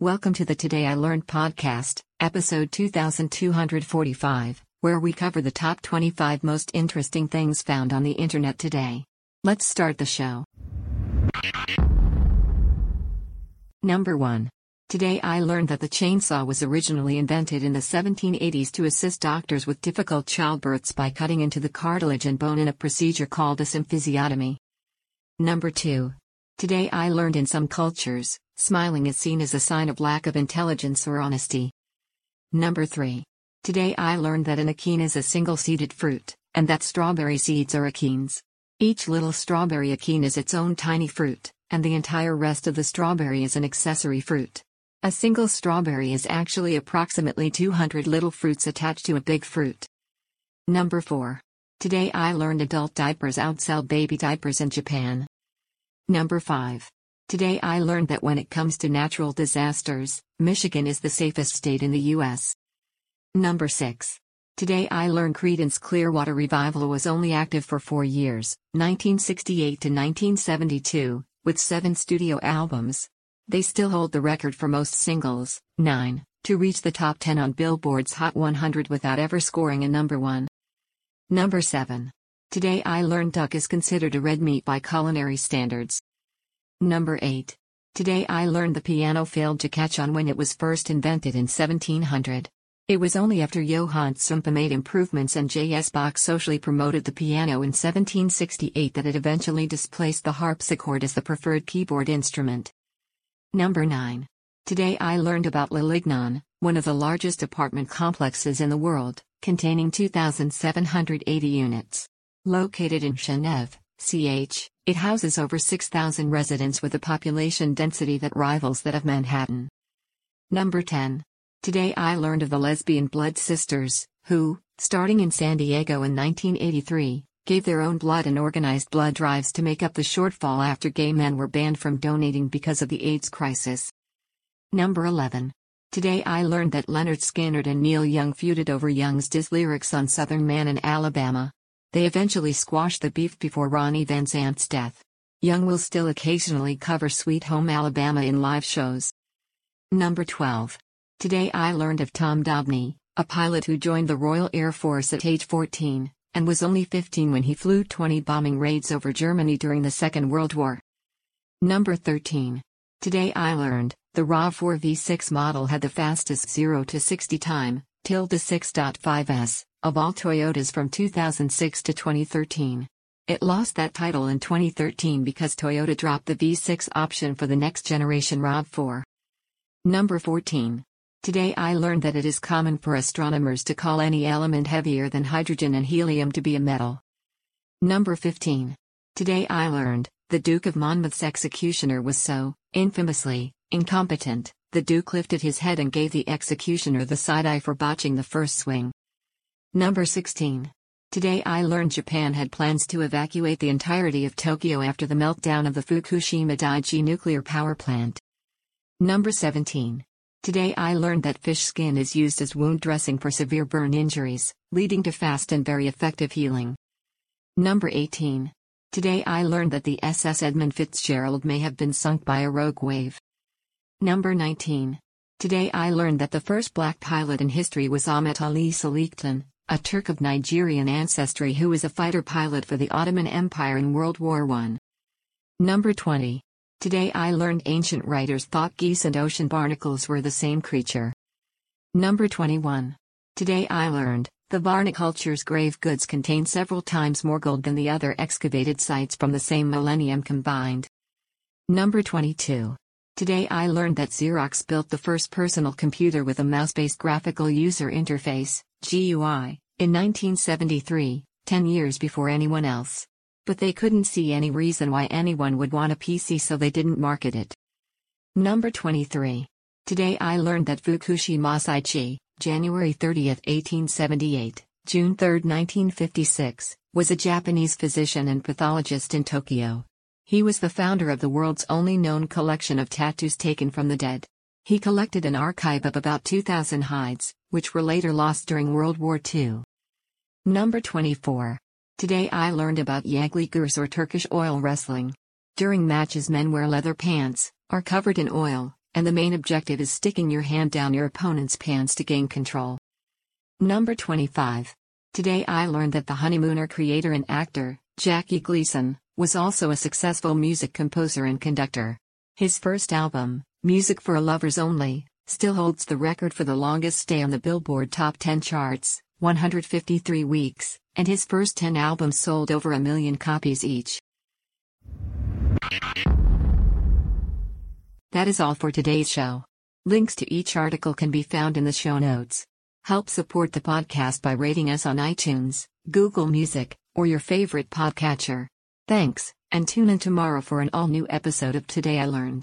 Welcome to the Today I Learned podcast, episode 2245, where we cover the top 25 most interesting things found on the internet today. Let's start the show. Number 1. Today I learned that the chainsaw was originally invented in the 1780s to assist doctors with difficult childbirths by cutting into the cartilage and bone in a procedure called a symphysiotomy. Number 2. Today I learned in some cultures, smiling is seen as a sign of lack of intelligence or honesty. Number 3. Today I learned that an achene is a single seeded fruit, and that strawberry seeds are achenes. Each little strawberry achene is its own tiny fruit, and the entire rest of the strawberry is an accessory fruit. A single strawberry is actually approximately 200 little fruits attached to a big fruit. Number 4. Today I learned adult diapers outsell baby diapers in Japan. Number 5. Today I learned that when it comes to natural disasters, Michigan is the safest state in the U.S. Number 6. Today I learned Creedence Clearwater Revival was only active for four years, 1968 to 1972, with seven studio albums. They still hold the record for most singles, 9, to reach the top 10 on Billboard's Hot 100 without ever scoring a number 1. Number 7. Today I learned duck is considered a red meat by culinary standards. Number 8. Today I learned the piano failed to catch on when it was first invented in 1700. It was only after Johann Zumpe made improvements and J.S. Bach socially promoted the piano in 1768 that it eventually displaced the harpsichord as the preferred keyboard instrument. Number 9. Today I learned about Le Lignon, one of the largest apartment complexes in the world, containing 2,780 units. Located in Genève, CH, it houses over 6,000 residents with a population density that rivals that of Manhattan. Number 10. Today I learned of the lesbian blood sisters, who, starting in San Diego in 1983, gave their own blood and organized blood drives to make up the shortfall after gay men were banned from donating because of the AIDS crisis. Number 11. Today I learned that Lynyrd Skynyrd and Neil Young feuded over Young's diss lyrics on Southern Man in Alabama. They eventually squashed the beef before Ronnie Van Zant's death. Young will still occasionally cover Sweet Home Alabama in live shows. Number 12. Today I learned of Tom Dobney, a pilot who joined the Royal Air Force at age 14 and was only 15 when he flew 20 bombing raids over Germany during the Second World War. Number 13. Today I learned, the RAV4 V6 model had the fastest 0 to 60 time, tilde 6.5s, of all Toyotas from 2006 to 2013. It lost that title in 2013 because Toyota dropped the V6 option for the next generation RAV4. Number 14. Today I learned that it is common for astronomers to call any element heavier than hydrogen and helium to be a metal. Number 15. Today I learned, the Duke of Monmouth's executioner was so, infamously, incompetent, the Duke lifted his head and gave the executioner the side eye for botching the first swing. Number 16. Today I learned Japan had plans to evacuate the entirety of Tokyo after the meltdown of the Fukushima Daiichi nuclear power plant. Number 17. Today I learned that fish skin is used as wound dressing for severe burn injuries, leading to fast and very effective healing. Number 18. Today I learned that the SS Edmund Fitzgerald may have been sunk by a rogue wave. Number 19. Today I learned that the first black pilot in history was Ahmet Ali Çelikten, a Turk of Nigerian ancestry who was a fighter pilot for the Ottoman Empire in World War I. Number 20. Today I learned ancient writers thought geese and ocean barnacles were the same creature. Number 21. Today I learned, the Varna culture's grave goods contain several times more gold than the other excavated sites from the same millennium combined. Number 22. Today I learned that Xerox built the first personal computer with a mouse-based graphical user interface, GUI, in 1973, 10 years before anyone else but they couldn't see any reason why anyone would want a PC so they didn't market it. Number 23. Today I learned that Fukushi Masaichi, January 30, 1878, June 3, 1956, was a Japanese physician and pathologist in Tokyo. He was the founder of the world's only known collection of tattoos taken from the dead. He collected an archive of about 2,000 hides, which were later lost during World War II. Number 24. Today I learned about Yagligurs or Turkish oil wrestling. During matches men wear leather pants, are covered in oil, and the main objective is sticking your hand down your opponent's pants to gain control. Number 25. Today I learned that the Honeymooner creator and actor, Jackie Gleason, was also a successful music composer and conductor. His first album, Music for a Lovers Only, still holds the record for the longest stay on the Billboard Top 10 charts, 153 weeks, and his first 10 albums sold over a million copies each. That is all for today's show. Links to each article can be found in the show notes. Help support the podcast by rating us on iTunes, Google Music, or your favorite podcatcher. Thanks, and tune in tomorrow for an all new episode of Today I Learned.